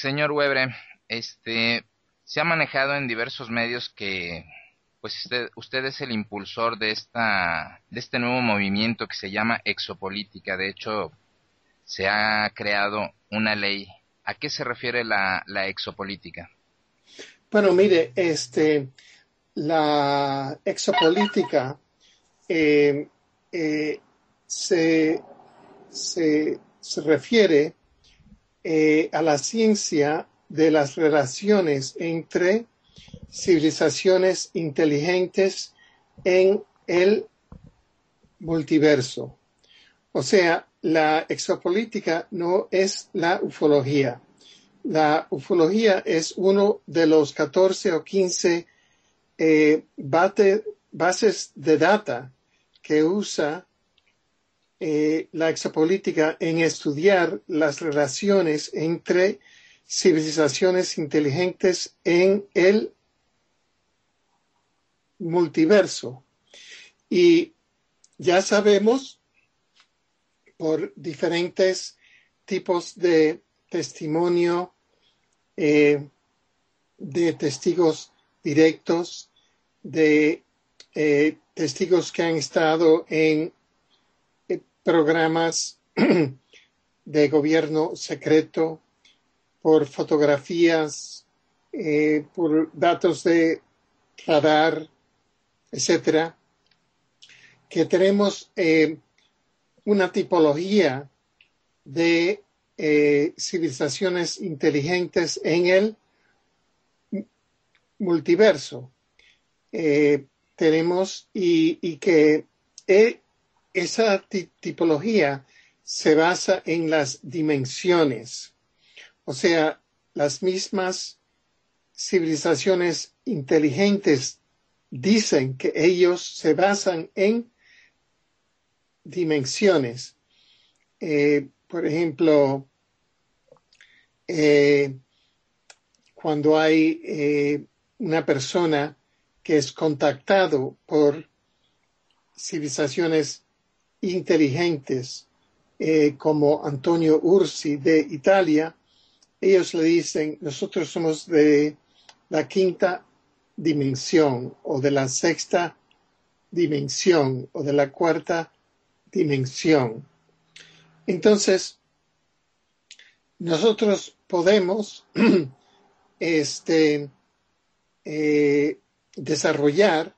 señor Webre, este, se ha manejado en diversos medios que pues usted, usted, es el impulsor de esta de este nuevo movimiento que se llama exopolítica. De hecho, se ha creado una ley. ¿A qué se refiere la, la exopolítica? Bueno, mire, este la exopolítica eh, eh, se, se, se, refiere eh, a la ciencia de las relaciones entre civilizaciones inteligentes en el multiverso. O sea, la exopolítica no es la ufología. La ufología es uno de los 14 o 15 eh, bases de data que usa eh, la exopolítica en estudiar las relaciones entre civilizaciones inteligentes en el multiverso. Y ya sabemos por diferentes tipos de testimonio, eh, de testigos directos, de eh, testigos que han estado en programas de gobierno secreto, por fotografías, eh, por datos de radar, etcétera, que tenemos eh, una tipología de eh, civilizaciones inteligentes en el multiverso. Tenemos y, y que esa tipología se basa en las dimensiones, o sea, las mismas civilizaciones inteligentes dicen que ellos se basan en dimensiones. Eh, por ejemplo, eh, cuando hay eh, una persona que es contactado por civilizaciones inteligentes eh, como Antonio Ursi de Italia, ellos le dicen, nosotros somos de la quinta dimensión o de la sexta dimensión o de la cuarta dimensión. Entonces, nosotros podemos este, eh, desarrollar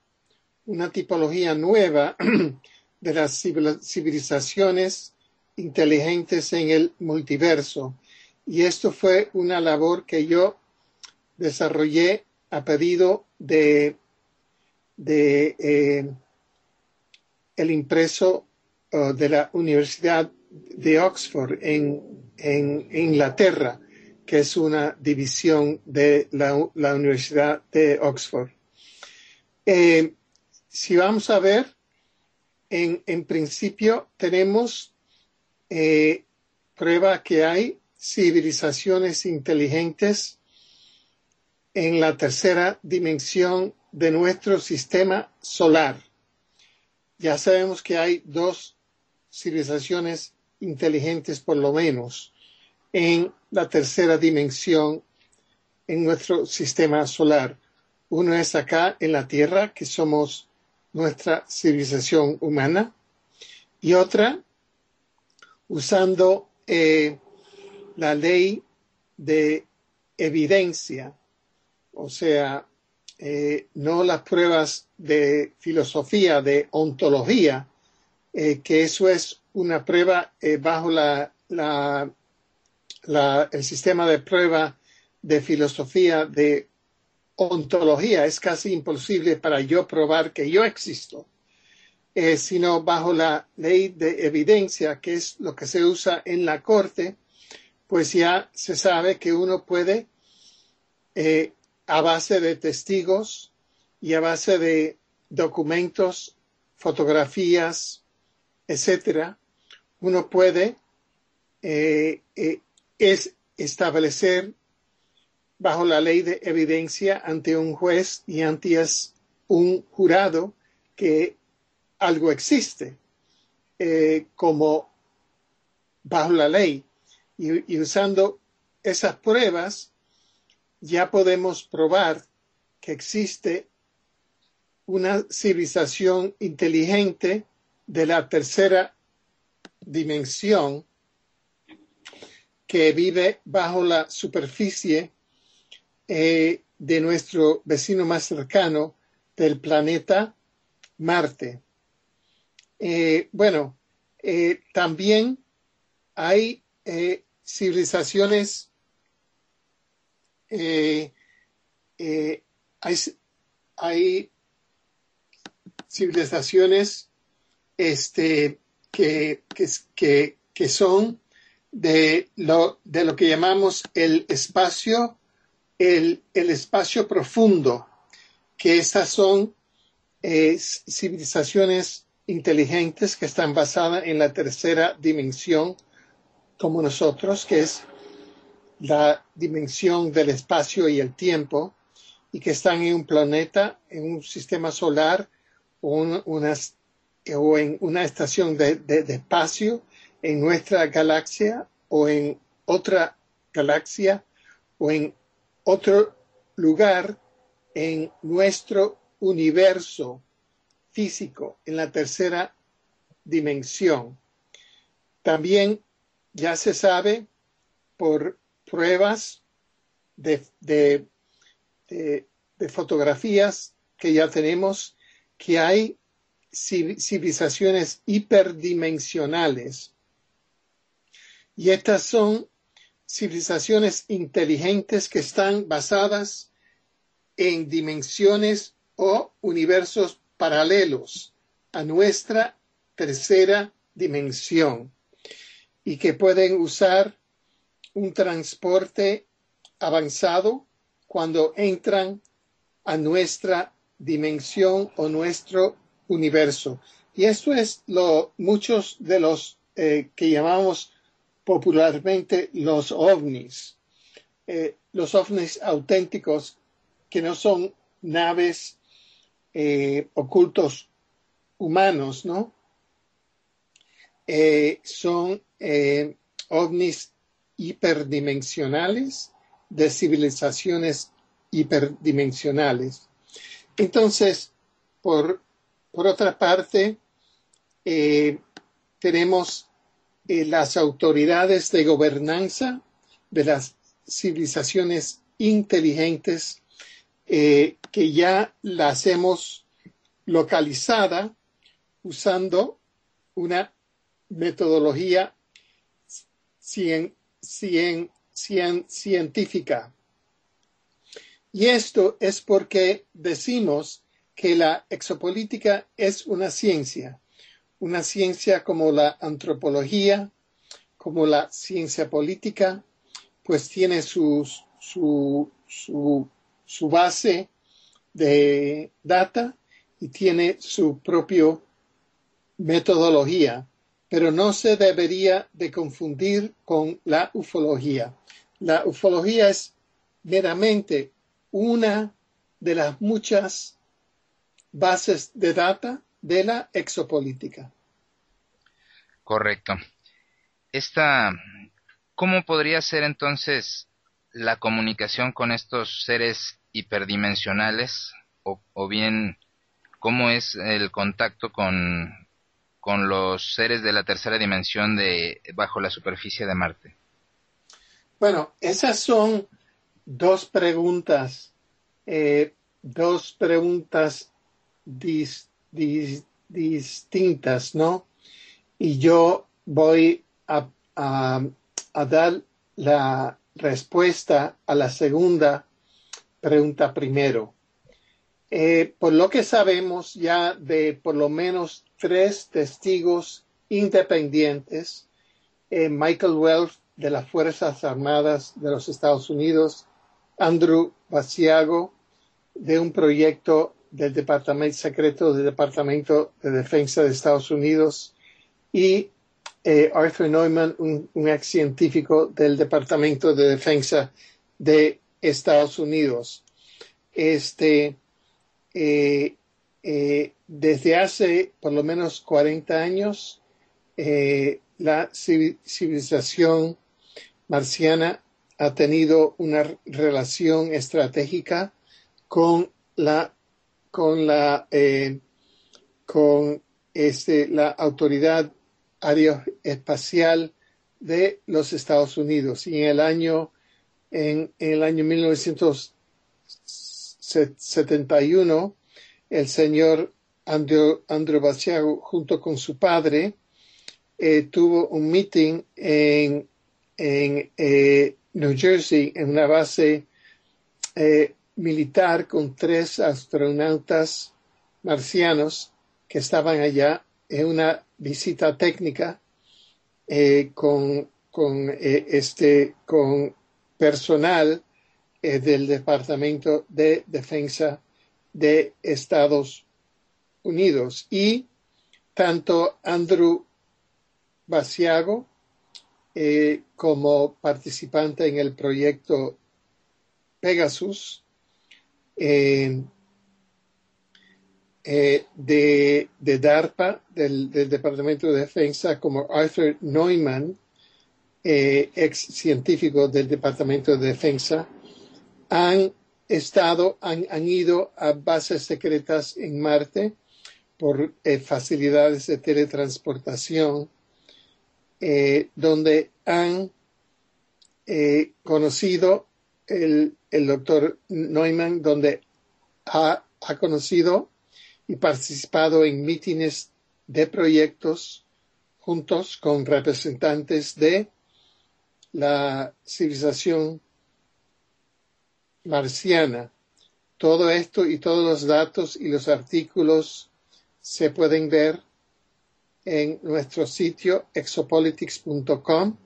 una tipología nueva de las civilizaciones inteligentes en el multiverso. Y esto fue una labor que yo desarrollé a pedido de, de eh, el impreso uh, de la Universidad de Oxford en, en, Inglaterra, que es una división de la, la Universidad de Oxford. Eh, si vamos a ver, en, principio tenemos eh, prueba que hay civilizaciones inteligentes en la tercera dimensión de nuestro sistema solar. Ya sabemos que hay dos civilizaciones inteligentes por lo menos en la tercera dimensión en nuestro sistema solar. Uno es acá en la Tierra, que somos nuestra civilización humana, y otra usando eh, la ley de evidencia, o sea, eh, no las pruebas de filosofía, de ontología, eh, que eso es una prueba bajo la, la, la, el sistema de prueba de filosofía de ontología. Es casi imposible para yo probar que yo existo, eh, sino bajo la ley de evidencia, que es lo que se usa en la corte, pues ya se sabe que uno puede, eh, a base de testigos y a base de documentos, fotografías, etcétera, uno puede eh, es establecer bajo la ley de evidencia ante un juez y ante un jurado que algo existe eh, como bajo la ley. Y, y, usando esas pruebas ya podemos probar que existe una civilización inteligente de la tercera dimensión que vive bajo la superficie eh, de nuestro vecino más cercano del planeta Marte. Eh, bueno, eh, también hay civilizaciones, hay, hay, civilizaciones este, que, que, que son de lo, de lo que llamamos el espacio, el, espacio profundo, que estas son eh, civilizaciones inteligentes que están basadas en la tercera dimensión, como nosotros, que es la dimensión del espacio y el tiempo, y que están en un planeta, en un sistema solar o, una, o en una estación de, de espacio en nuestra galaxia o en otra galaxia o en otro lugar en nuestro universo físico, en la tercera dimensión. También ya se sabe por pruebas de, de, de, fotografías que ya tenemos que hay civilizaciones hiperdimensionales y estas son civilizaciones inteligentes que están basadas en dimensiones o universos paralelos a nuestra tercera dimensión y que pueden usar un transporte avanzado cuando entran a nuestra dimensión o nuestro universo. Y esto es lo muchos de los eh, que llamamos popularmente los ovnis, eh, los ovnis auténticos que no son naves eh, ocultos humanos, ¿no? Eh, son ovnis hiperdimensionales de civilizaciones hiperdimensionales. Entonces, por, por otra parte, tenemos eh, las autoridades de gobernanza de las civilizaciones inteligentes eh, que ya las hemos localizada usando una metodología cien, cien, científica. Y esto es porque decimos que la exopolítica es una ciencia una ciencia como la antropología, como la ciencia política, pues tiene su, su, su base de data y tiene su propia metodología, pero no se debería de confundir con la ufología. La ufología es meramente una de las muchas bases de data de la exopolítica. Correcto. Esta, ¿cómo podría ser entonces la comunicación con estos seres hiperdimensionales? O, o bien, ¿cómo es el contacto con, con los seres de la tercera dimensión de bajo la superficie de Marte? Bueno, esas son dos preguntas, eh, dos preguntas distintas distintas, ¿no? Y yo voy a, dar la respuesta a la segunda pregunta primero. Eh, por lo que sabemos ya de por lo menos tres testigos independientes, eh, Michael Wells de las Fuerzas Armadas de los Estados Unidos, Andrew Basiago de un proyecto del Departamento Secreto del Departamento de Defensa de Estados Unidos y eh, Arthur Neumann, un, ex científico del Departamento de Defensa de Estados Unidos. Este, eh, eh, desde hace por lo menos 40 años, la civilización marciana ha tenido una relación estratégica con la con la eh, con este, la autoridad aeroespacial de los Estados Unidos. Y en el año en, el año 1971 el señor Andrew, Andrew Basiago junto con su padre eh, tuvo un meeting en, en eh, New Jersey en una base eh, militar con tres astronautas marcianos que estaban allá en una visita técnica eh, con, con, eh, este, con personal eh, del Departamento de Defensa de Estados Unidos. Y tanto Andrew Basiago como participante en el proyecto Pegasus, eh, de, de, DARPA, del, del, Departamento de Defensa, como Arthur Neumann, eh, ex científico del Departamento de Defensa, han estado, han, han ido a bases secretas en Marte por eh, facilidades de teletransportación, eh, donde han eh, conocido el, el doctor Neumann, donde ha, ha conocido y participado en mítines de proyectos juntos con representantes de la civilización marciana. Todo esto y todos los datos y los artículos se pueden ver en nuestro sitio exopolitics.com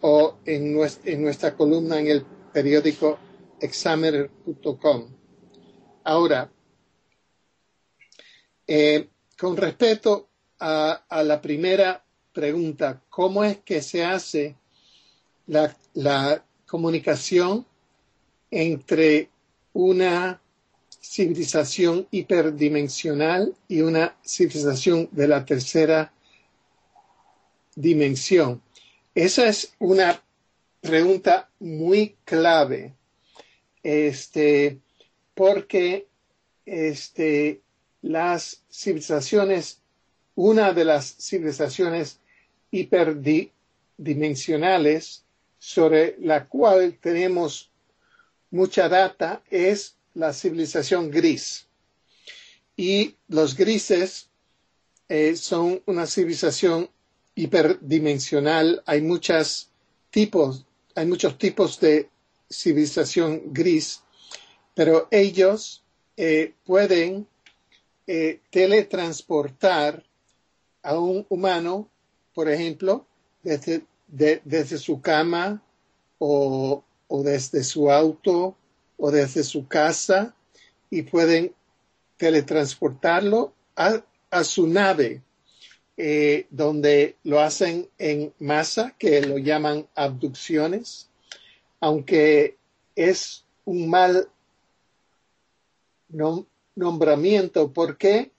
o en nuestra, en nuestra, columna en el periódico examiner.com. Ahora, eh, con respecto a, la primera pregunta, ¿cómo es que se hace la comunicación entre una civilización hiperdimensional y una civilización de la tercera dimensión? Esa es una pregunta muy clave, este, porque este, las civilizaciones, una de las civilizaciones hiperdimensionales sobre la cual tenemos mucha data es la civilización gris. Y los grises eh, son una civilización hiperdimensional. Hay muchos tipos, hay muchos tipos de civilización gris, pero ellos eh, pueden eh, teletransportar a un humano, por ejemplo, desde, de, desde su cama o, o, desde su auto o desde su casa y pueden teletransportarlo a, a su nave, eh, donde lo hacen en masa, que lo llaman abducciones, aunque es un mal no, nombramiento porque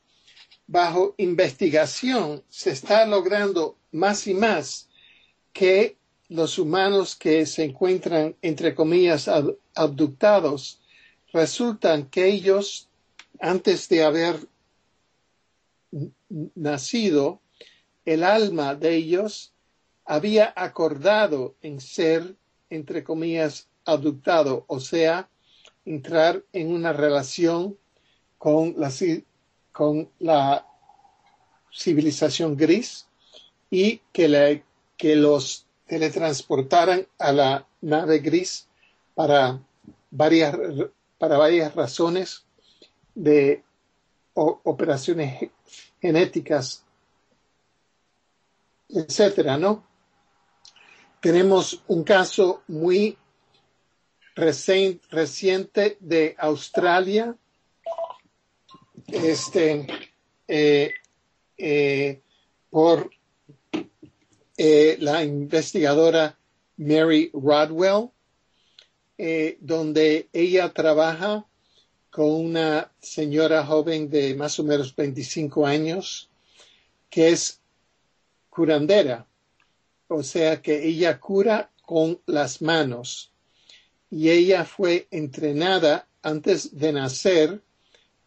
bajo investigación se está logrando más y más que los humanos que se encuentran, entre comillas, abductados, resultan que ellos, antes de haber nacido, el alma de ellos había acordado en ser, entre comillas, abductado, o sea, entrar en una relación con la, con la civilización gris y que, le, que los teletransportaran a la nave gris para varias, para varias razones de operaciones genéticas, etcétera, ¿no? Tenemos un caso muy reciente de Australia. Este, eh, eh, por eh, la investigadora Mary Rodwell, donde ella trabaja con una señora joven de más o menos 25 años, que es curandera, o sea que ella cura con las manos. Y ella fue entrenada antes de nacer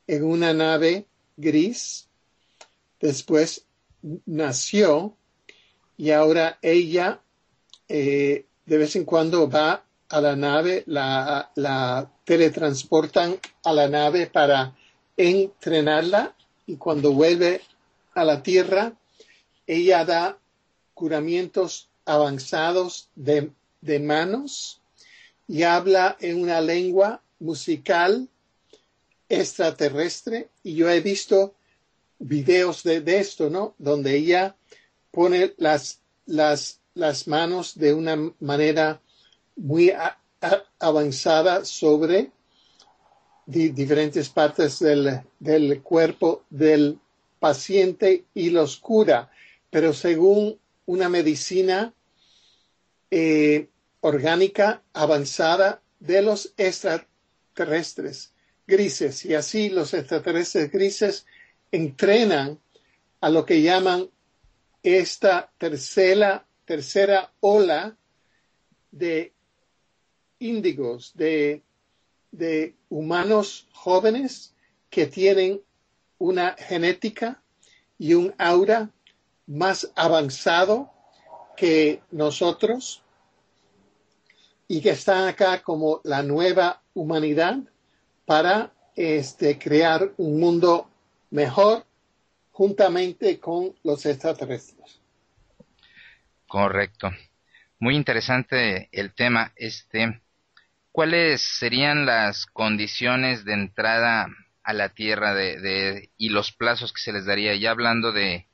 en una nave gris. Después nació y ahora ella eh, de vez en cuando va a la nave, la, la teletransportan a la nave para entrenarla y cuando vuelve a la tierra, ella da curamientos avanzados de, de manos y habla en una lengua musical extraterrestre y yo he visto videos de, de, esto, ¿no? Donde ella pone las, las, las manos de una manera muy avanzada sobre di, diferentes partes del, del cuerpo del paciente y los cura, pero según una medicina eh, orgánica avanzada de los extraterrestres grises. Y así los extraterrestres grises entrenan a lo que llaman esta tercera, tercera ola de índigos, de, de humanos jóvenes que tienen una genética y un aura más avanzado que nosotros y que están acá como la nueva humanidad para este, crear un mundo mejor juntamente con los extraterrestres. Correcto. Muy interesante el tema. Este, ¿cuáles serían las condiciones de entrada a la Tierra de, de, y los plazos que se les daría? Ya hablando de,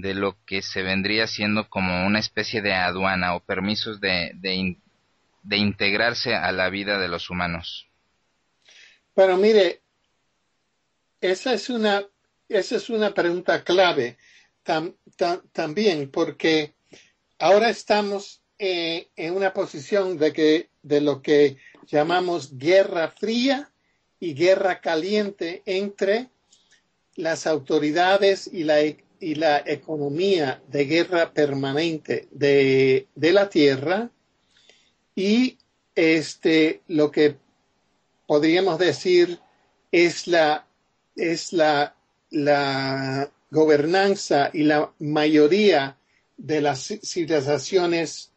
de lo que se vendría siendo como una especie de aduana o permisos de, de, integrarse a la vida de los humanos. Pero mire, esa es una, esa es una pregunta clave tam, tam, también, porque ahora estamos eh, en una posición de que de lo que llamamos guerra fría y guerra caliente entre las autoridades y la, y la economía de guerra permanente de, de la Tierra y este, lo que podríamos decir es la, es la, la gobernanza y la mayoría de las civilizaciones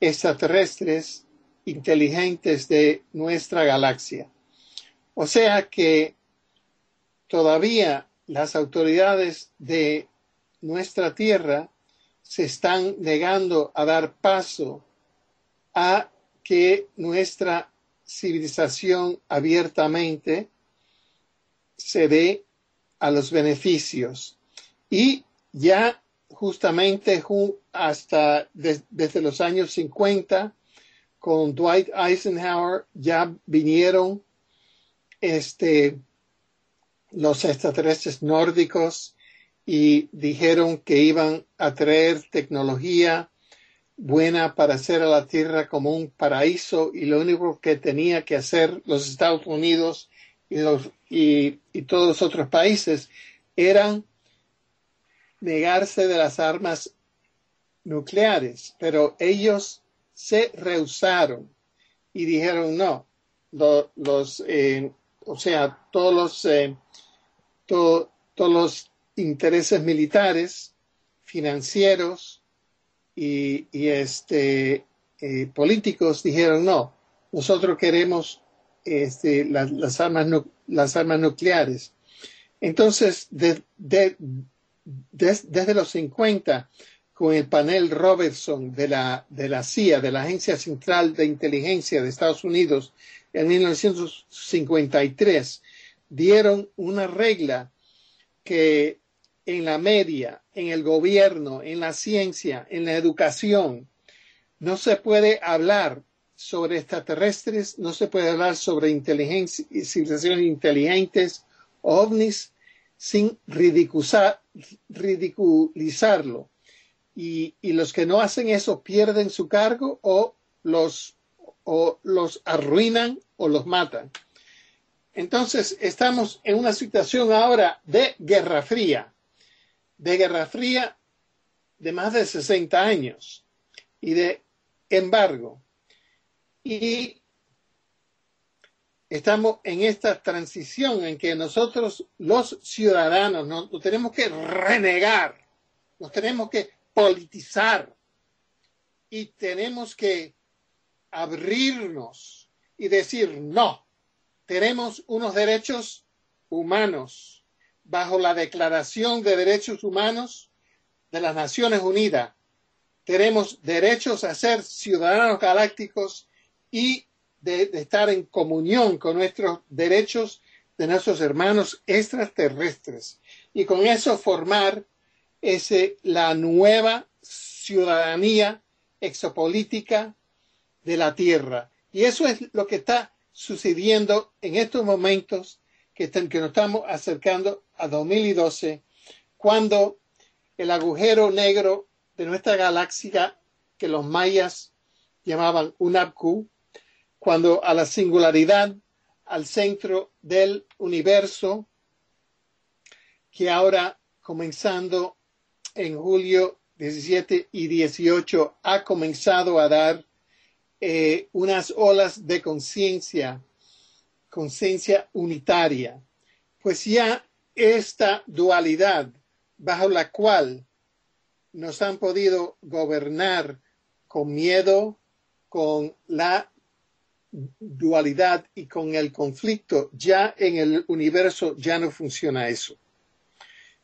extraterrestres inteligentes de nuestra galaxia. O sea que todavía las autoridades de nuestra Tierra se están negando a dar paso a que nuestra civilización abiertamente se dé a los beneficios. Y ya justamente hasta de, desde los años 50, con Dwight Eisenhower, ya vinieron este, los extraterrestres nórdicos y dijeron que iban a traer tecnología buena para hacer a la tierra como un paraíso y lo único que tenía que hacer los Estados Unidos y, los, y, y todos los otros países eran negarse de las armas nucleares, pero ellos se rehusaron y dijeron no, lo, los, eh, o sea, todos los, eh, to, todos los intereses militares, financieros, y, este, eh, políticos dijeron no, nosotros queremos este, las, armas, las armas nucleares. Entonces, de, de, desde los 50, con el panel Robertson de la, de la CIA, de la Agencia Central de Inteligencia de Estados Unidos, en 1953, dieron una regla que en la media, en el gobierno, en la ciencia, en la educación. No se puede hablar sobre extraterrestres, no se puede hablar sobre inteligencia, civilizaciones inteligentes, ovnis, sin ridiculizar, ridiculizarlo. Y, y, los que no hacen eso pierden su cargo o los, o los arruinan o los matan. Entonces, estamos en una situación ahora de guerra fría de Guerra Fría de más de 60 años y de embargo, y estamos en esta transición en que nosotros, los ciudadanos, nos, tenemos que renegar, nos tenemos que politizar y tenemos que abrirnos y decir no, tenemos unos derechos humanos bajo la Declaración de Derechos Humanos de las Naciones Unidas. Tenemos derechos a ser ciudadanos galácticos y de, estar en comunión con nuestros derechos de nuestros hermanos extraterrestres y con eso formar ese, la nueva ciudadanía exopolítica de la Tierra. Y eso es lo que está sucediendo en estos momentos que, que nos estamos acercando a 2012, cuando el agujero negro de nuestra galaxia, que los mayas llamaban Unabku, cuando a la singularidad, al centro del universo, que ahora comenzando en julio 17 y 18 ha comenzado a dar eh, unas olas de conciencia, conciencia unitaria, pues ya esta dualidad bajo la cual nos han podido gobernar con miedo, con la dualidad y con el conflicto, ya en el universo ya no funciona eso.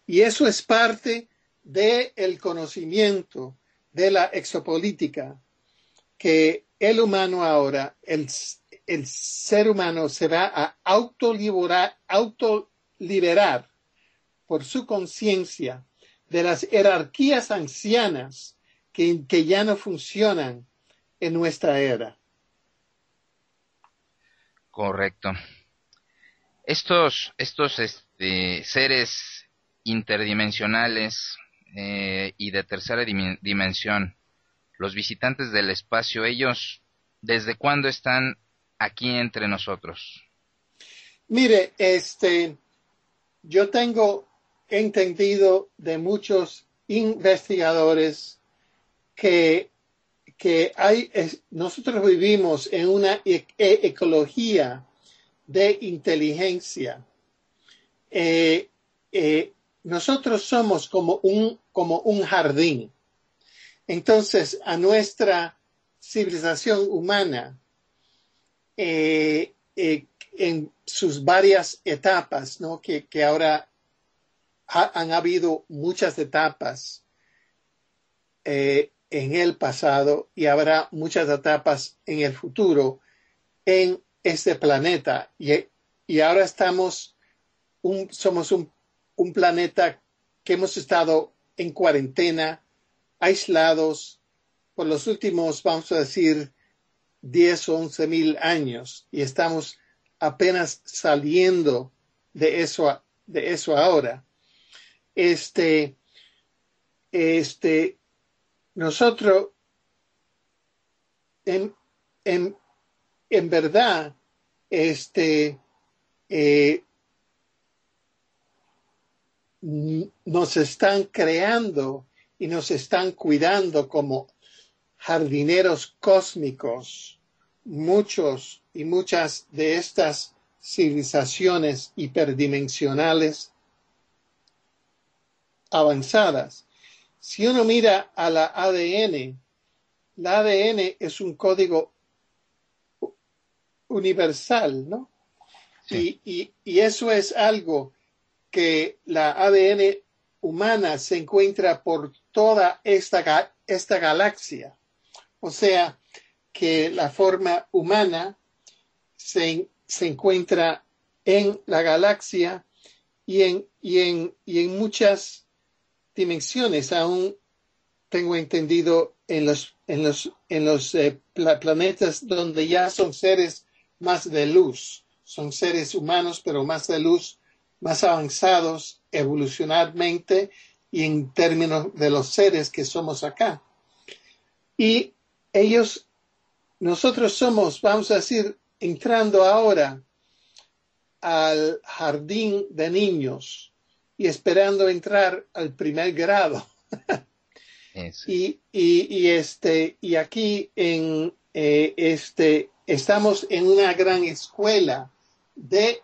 Y eso es parte del el conocimiento de la exopolítica, que el humano ahora, el, el ser humano se va a autoliberar, autoliberar por su conciencia de las jerarquías ancianas que, que ya no funcionan en nuestra era. Correcto. Estos, estos este, seres interdimensionales eh, y de tercera dimensión, los visitantes del espacio, ellos, ¿desde cuándo están aquí entre nosotros? Mire, este, yo tengo entendido de muchos investigadores que que hay, nosotros vivimos en una e, e, ecología de inteligencia. Eh, eh, nosotros somos como un, como un jardín. Entonces, a nuestra civilización humana, eh, en sus varias etapas, ¿no? que, que ahora han habido muchas etapas, en el pasado y habrá muchas etapas en el futuro en este planeta. Y, y ahora estamos, un, somos un, un planeta que hemos estado en cuarentena, aislados por los últimos, vamos a decir, 10 o 11 mil años y estamos apenas saliendo de eso, de eso ahora. Este, este, nosotros en, en, en verdad este, eh, nos están creando y nos están cuidando como jardineros cósmicos, muchos y muchas de estas civilizaciones hiperdimensionales avanzadas si uno mira a la ADN, la ADN es un código universal, ¿no? Y, eso es algo que la ADN humana se encuentra por toda esta, esta galaxia. O sea, que la forma humana se, se encuentra en la galaxia y en, y en, y en muchas dimensiones aún tengo entendido en los, en los, en los eh, planetas donde ya son seres más de luz, son seres humanos pero más de luz, más avanzados evolucionalmente y en términos de los seres que somos acá. Y ellos, nosotros somos, vamos a decir, entrando ahora al jardín de niños, y esperando entrar al primer grado. Y, y, este, y aquí en eh, este, estamos en una gran escuela de,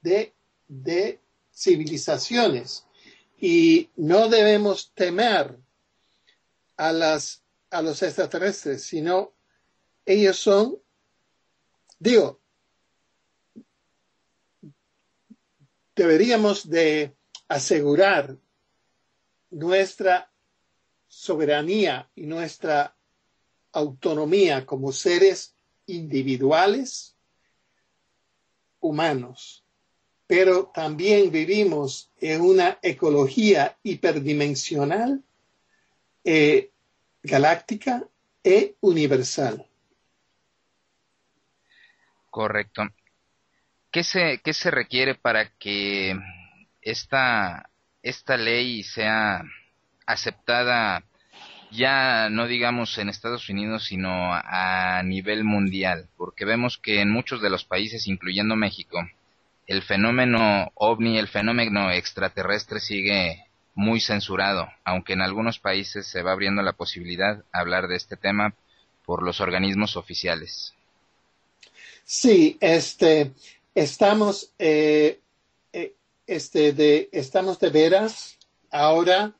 de, de civilizaciones y no debemos temer a, las, a los extraterrestres, sino ellos son, digo, deberíamos de asegurar nuestra soberanía y nuestra autonomía como seres individuales humanos, pero también vivimos en una ecología hiperdimensional, eh, galáctica e universal. Correcto. ¿Qué se, qué se requiere para que esta, esta ley sea aceptada ya no digamos en Estados Unidos, sino a nivel mundial, porque vemos que en muchos de los países, incluyendo México, el fenómeno ovni, el fenómeno extraterrestre sigue muy censurado, aunque en algunos países se va abriendo la posibilidad de hablar de este tema por los organismos oficiales. Sí, este, estamos, eh, eh, este, de, estamos de veras ahora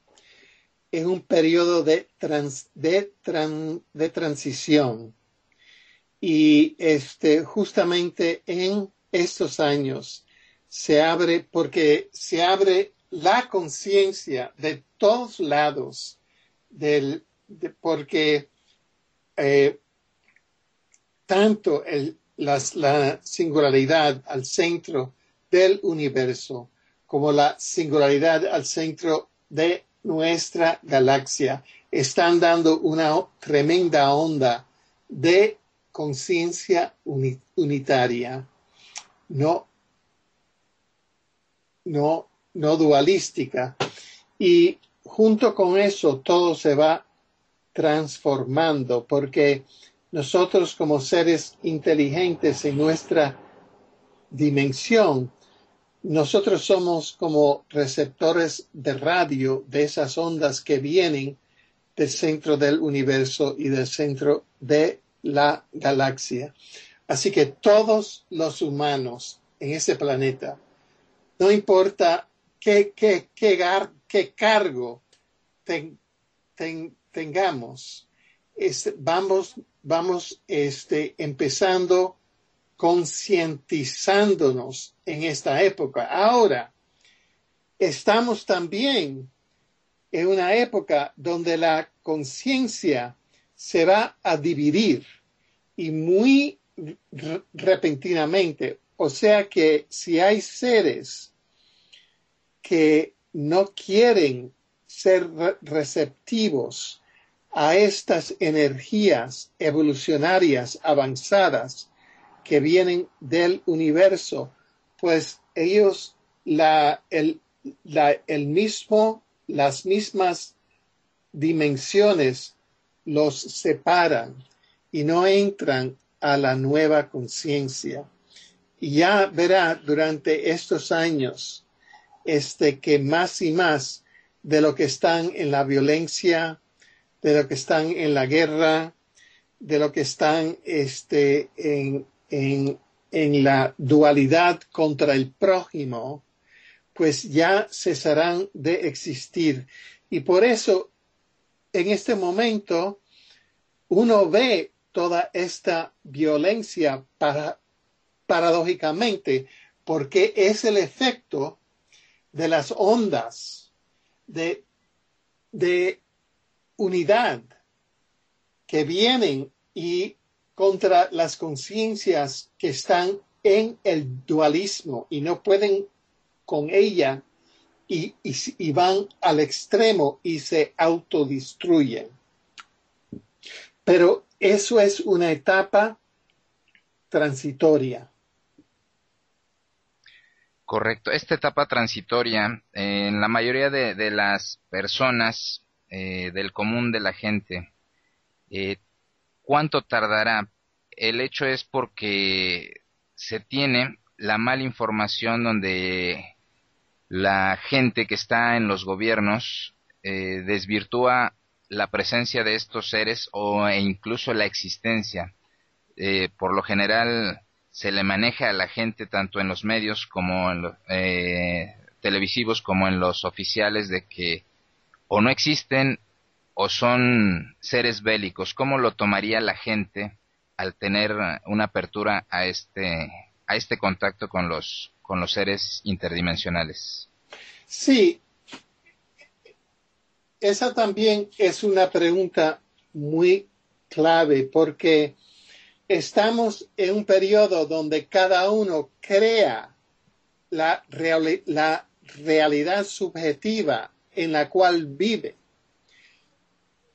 en un periodo de, de, transición. Y este, justamente en estos años se abre, porque se abre la conciencia de todos lados, del, porque eh, tanto el, la singularidad al centro del universo como la singularidad al centro de nuestra galaxia están dando una tremenda onda de conciencia unitaria, no, no, no dualística. Y junto con eso todo se va transformando porque nosotros como seres inteligentes en nuestra dimensión nosotros somos como receptores de radio de esas ondas que vienen del centro del universo y del centro de la galaxia. Así que todos los humanos en ese planeta, no importa qué, qué, qué, cargo tengamos, vamos, vamos este, empezando concientizándonos en esta época. Ahora, estamos también en una época donde la conciencia se va a dividir y muy repentinamente. O sea que si hay seres que no quieren ser receptivos a estas energías evolucionarias avanzadas, que vienen del universo, pues ellos, la, el, la, el mismo, las mismas dimensiones los separan y no entran a la nueva conciencia. Y ya verá durante estos años este que más y más de lo que están en la violencia, de lo que están en la guerra, de lo que están este, en, en, la dualidad contra el prójimo, pues ya cesarán de existir. Y por eso, en este momento, uno ve toda esta violencia para, paradójicamente, porque es el efecto de las ondas de, de unidad que vienen y contra las conciencias que están en el dualismo y no pueden con ella y, van al extremo y se autodestruyen. Pero eso es una etapa transitoria. Correcto. Esta etapa transitoria, en la mayoría de, las personas eh, del común de la gente, eh, ¿Cuánto tardará? El hecho es porque se tiene la mala información donde la gente que está en los gobiernos eh, desvirtúa la presencia de estos seres o e incluso la existencia. Eh, por lo general se le maneja a la gente tanto en los medios como en los eh, televisivos como en los oficiales de que o no existen o son seres bélicos. ¿Cómo lo tomaría la gente al tener una apertura a este a este contacto con los con los seres interdimensionales? Sí, esa también es una pregunta muy clave porque estamos en un periodo donde cada uno crea la, realidad subjetiva en la cual vive.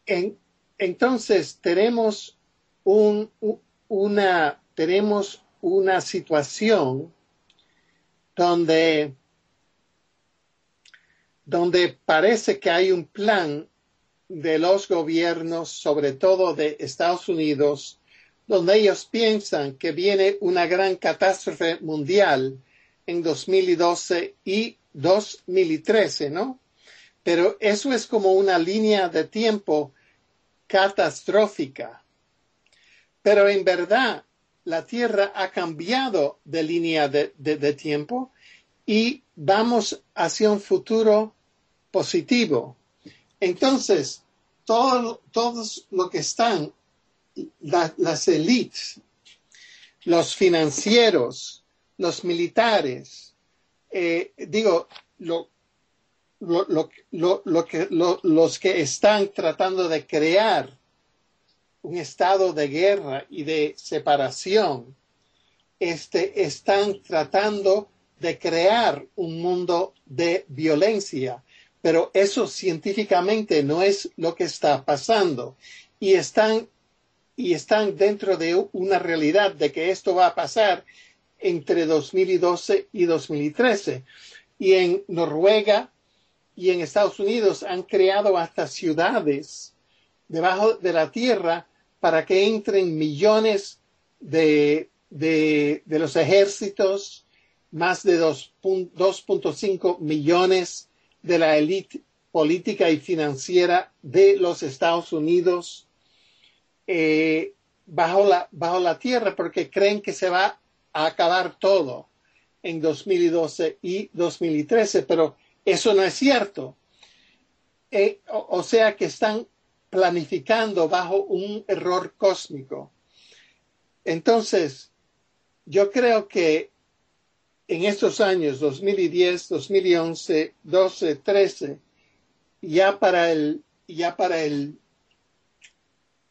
En, entonces tenemos un, una, tenemos una situación donde donde parece que hay un plan de los gobiernos, sobre todo de Estados Unidos, donde ellos piensan que viene una gran catástrofe mundial en 2012 y 2013, ¿no? Pero eso es como una línea de tiempo catastrófica. Pero en verdad, la Tierra ha cambiado de línea de, de tiempo y vamos hacia un futuro positivo. Entonces, todo, todos lo que están, las élites, los financieros, los militares, eh, digo, lo, lo, lo, que, los que están tratando de crear un estado de guerra y de separación, este, están tratando de crear un mundo de violencia. Pero eso científicamente no es lo que está pasando. Y están y están dentro de una realidad de que esto va a pasar entre 2012 y 2013. Y en Noruega y en Estados Unidos han creado hasta ciudades debajo de la tierra para que entren millones de, de, de los ejércitos, más de 2.5 millones de la élite política y financiera de los Estados Unidos eh, bajo, la, bajo la tierra porque creen que se va a acabar todo en 2012 y 2013, pero eso no es cierto. Eh, o, o sea que están planificando bajo un error cósmico. Entonces, yo creo que en estos años 2010, 2011, 12, 13, ya para el, ya para el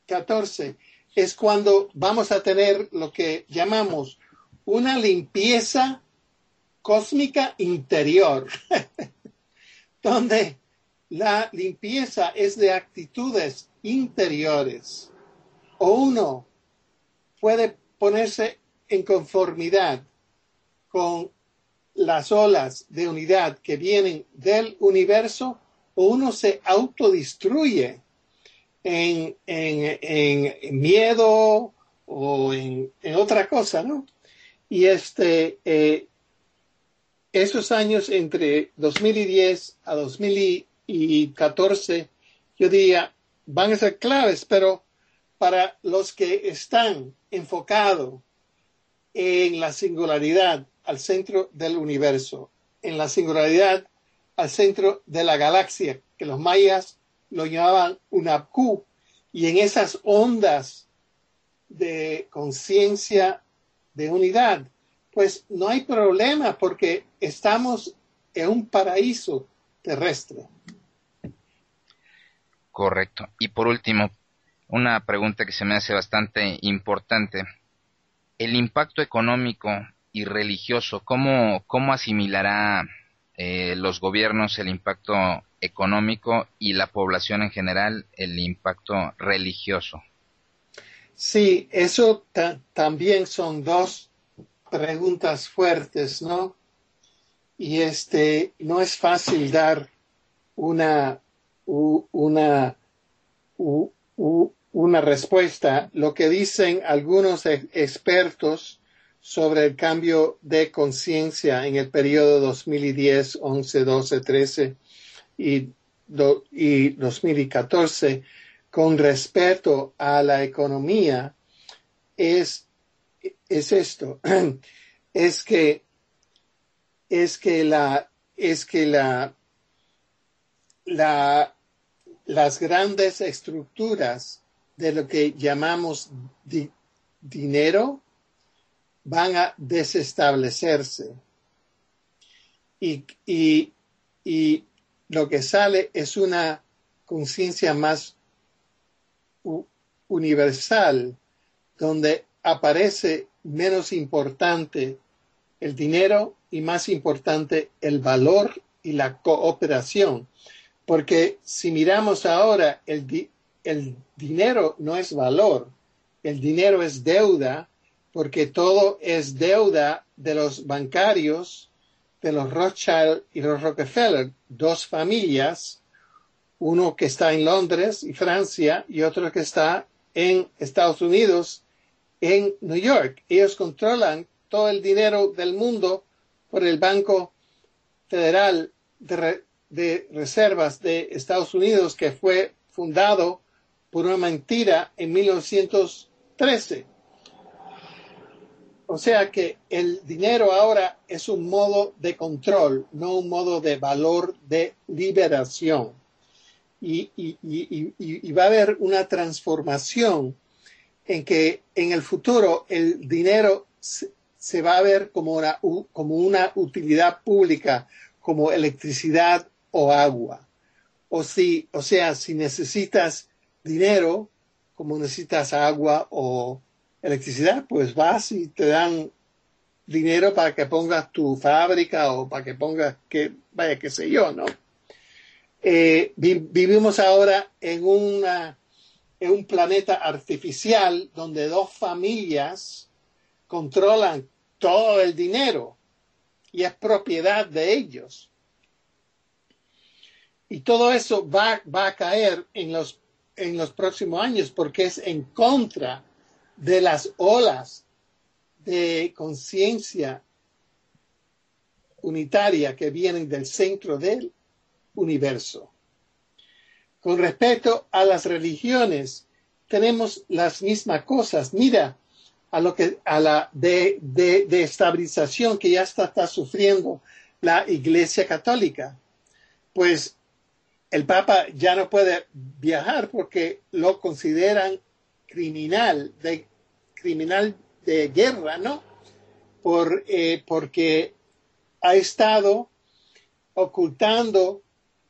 14, es cuando vamos a tener lo que llamamos una limpieza cósmica interior, donde la limpieza es de actitudes interiores, o uno puede ponerse en conformidad con las olas de unidad que vienen del universo o uno se autodestruye en, en, miedo o en, otra cosa, ¿no? Y este, eh, esos años entre 2010 a 2014, yo diría, van a ser claves, pero para los que están enfocados en la singularidad al centro del universo, en la singularidad al centro de la galaxia, que los mayas lo llamaban una Q, y en esas ondas de conciencia de unidad, pues no hay problema porque estamos en un paraíso terrestre. Correcto. Y por último, una pregunta que se me hace bastante importante. El impacto económico y religioso, ¿cómo, cómo asimilará eh, los gobiernos el impacto económico y la población en general el impacto religioso? Sí, eso también son dos preguntas fuertes, ¿no? Y este, no es fácil dar una, una, una respuesta. Lo que dicen algunos expertos sobre el cambio de conciencia en el periodo 2010, 11, 12, 13 y y 2014 con respecto a la economía es, es esto, es que, es que la, es que la, la, las grandes estructuras de lo que llamamos dinero van a desestablecerse. Y, y, y lo que sale es una conciencia más universal, donde aparece menos importante el dinero y más importante el valor y la cooperación. Porque si miramos ahora, el, el dinero no es valor, el dinero es deuda, porque todo es deuda de los bancarios, de los Rothschild y los Rockefeller, dos familias, uno que está en Londres y Francia y otro que está en Estados Unidos, en New York. Ellos controlan todo el dinero del mundo por el Banco Federal de, de Reservas de Estados Unidos que fue fundado por una mentira en 1913. O sea que el dinero ahora es un modo de control, no un modo de valor de liberación. Y, y, va a haber una transformación en que en el futuro el dinero se, va a ver como una, como una utilidad pública, como electricidad o agua. O, si, o sea, si necesitas dinero, como necesitas agua o electricidad, pues vas y te dan dinero para que pongas tu fábrica o para que pongas que, vaya, qué sé yo, ¿no? Eh, vivimos ahora en, una, en un planeta artificial donde dos familias controlan todo el dinero y es propiedad de ellos. Y todo eso va, va a caer en los, en los próximos años porque es en contra de las olas de conciencia unitaria que vienen del centro del universo. Con respecto a las religiones, tenemos las mismas cosas. Mira a lo que a la de, de, estabilización que ya está, está sufriendo la Iglesia Católica. Pues el Papa ya no puede viajar porque lo consideran criminal, de, criminal de guerra, ¿no? Por, eh, porque ha estado ocultando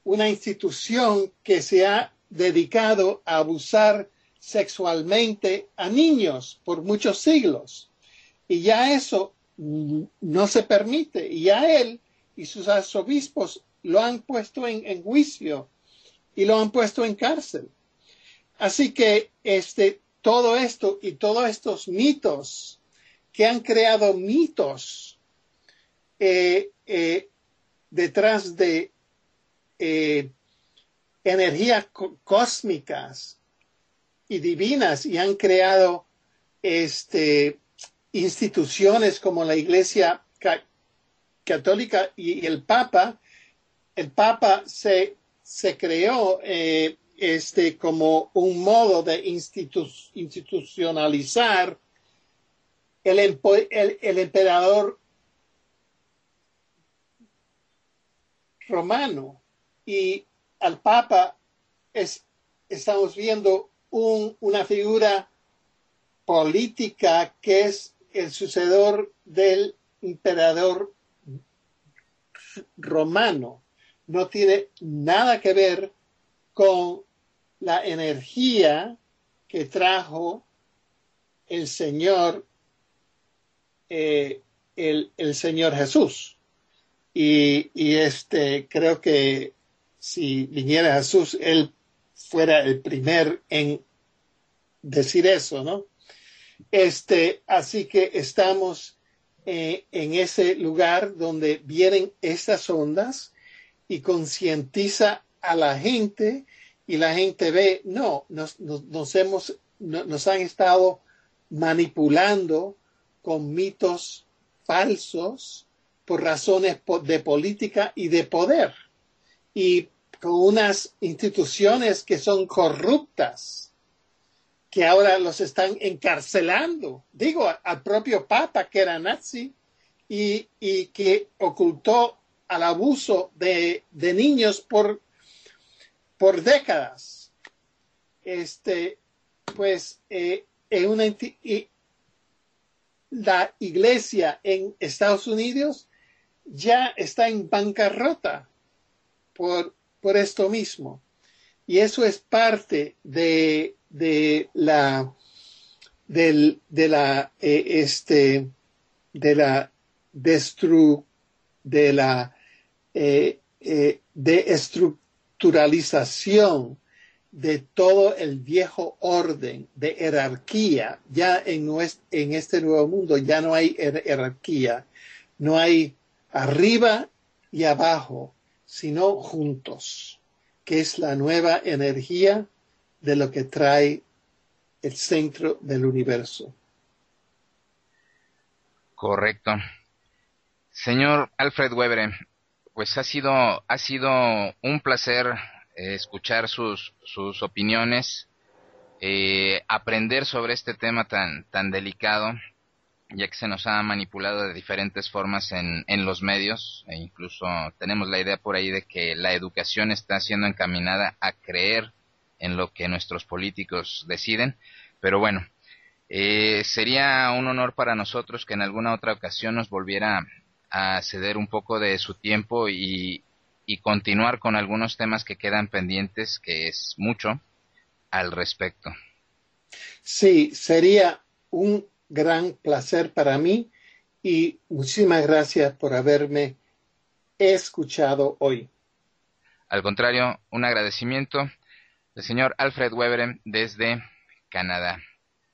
una institución que se ha dedicado a abusar sexualmente a niños por muchos siglos. Y ya eso no se permite. Y ya él y sus arzobispos lo han puesto en, en juicio y lo han puesto en cárcel. Así que este, todo esto y todos estos mitos que han creado mitos eh, eh, detrás de eh, energías cósmicas y divinas y han creado este, instituciones como la Iglesia Católica y el Papa. El Papa se, se creó este, como un modo de institucionalizar el, el, emperador romano y al Papa es, estamos viendo un, una figura política que es el sucedor del emperador romano. No tiene nada que ver con la energía que trajo el Señor, eh, el, el, Señor Jesús. Y, y, este, creo que si viniera Jesús, él fuera el primer en decir eso, ¿no? Este, así que estamos eh, en ese lugar donde vienen estas ondas y concientiza a la gente y la gente ve, no, nos, hemos, nos han estado manipulando con mitos falsos por razones de política y de poder. Y con unas instituciones que son corruptas, que ahora los están encarcelando. Digo, al propio Papa, que era nazi, y, y que ocultó al abuso de, de niños por, por décadas. Este, pues, eh, en una, y la iglesia en Estados Unidos ya está en bancarrota por, por esto mismo. Y eso es parte de, de la, del, de la, eh, este, de la destru, de la eh, eh, de todo el viejo orden de jerarquía. Ya en, en este nuevo mundo ya no hay jerarquía, no hay arriba y abajo, sino juntos, que es la nueva energía de lo que trae el centro del universo. Correcto. Señor Alfred Weber, pues ha sido, ha sido un placer eh, escuchar sus, sus opiniones, eh, aprender sobre este tema tan, tan delicado, ya que se nos ha manipulado de diferentes formas en, en los medios, e incluso tenemos la idea por ahí de que la educación está siendo encaminada a creer en lo que nuestros políticos deciden, pero bueno, eh, sería un honor para nosotros que en alguna otra ocasión nos volviera a ceder un poco de su tiempo y, continuar con algunos temas que quedan pendientes, que es mucho al respecto. Sí, sería un gran placer para mí y muchísimas gracias por haberme escuchado hoy. Al contrario, un agradecimiento del señor Alfred Weber desde Canadá.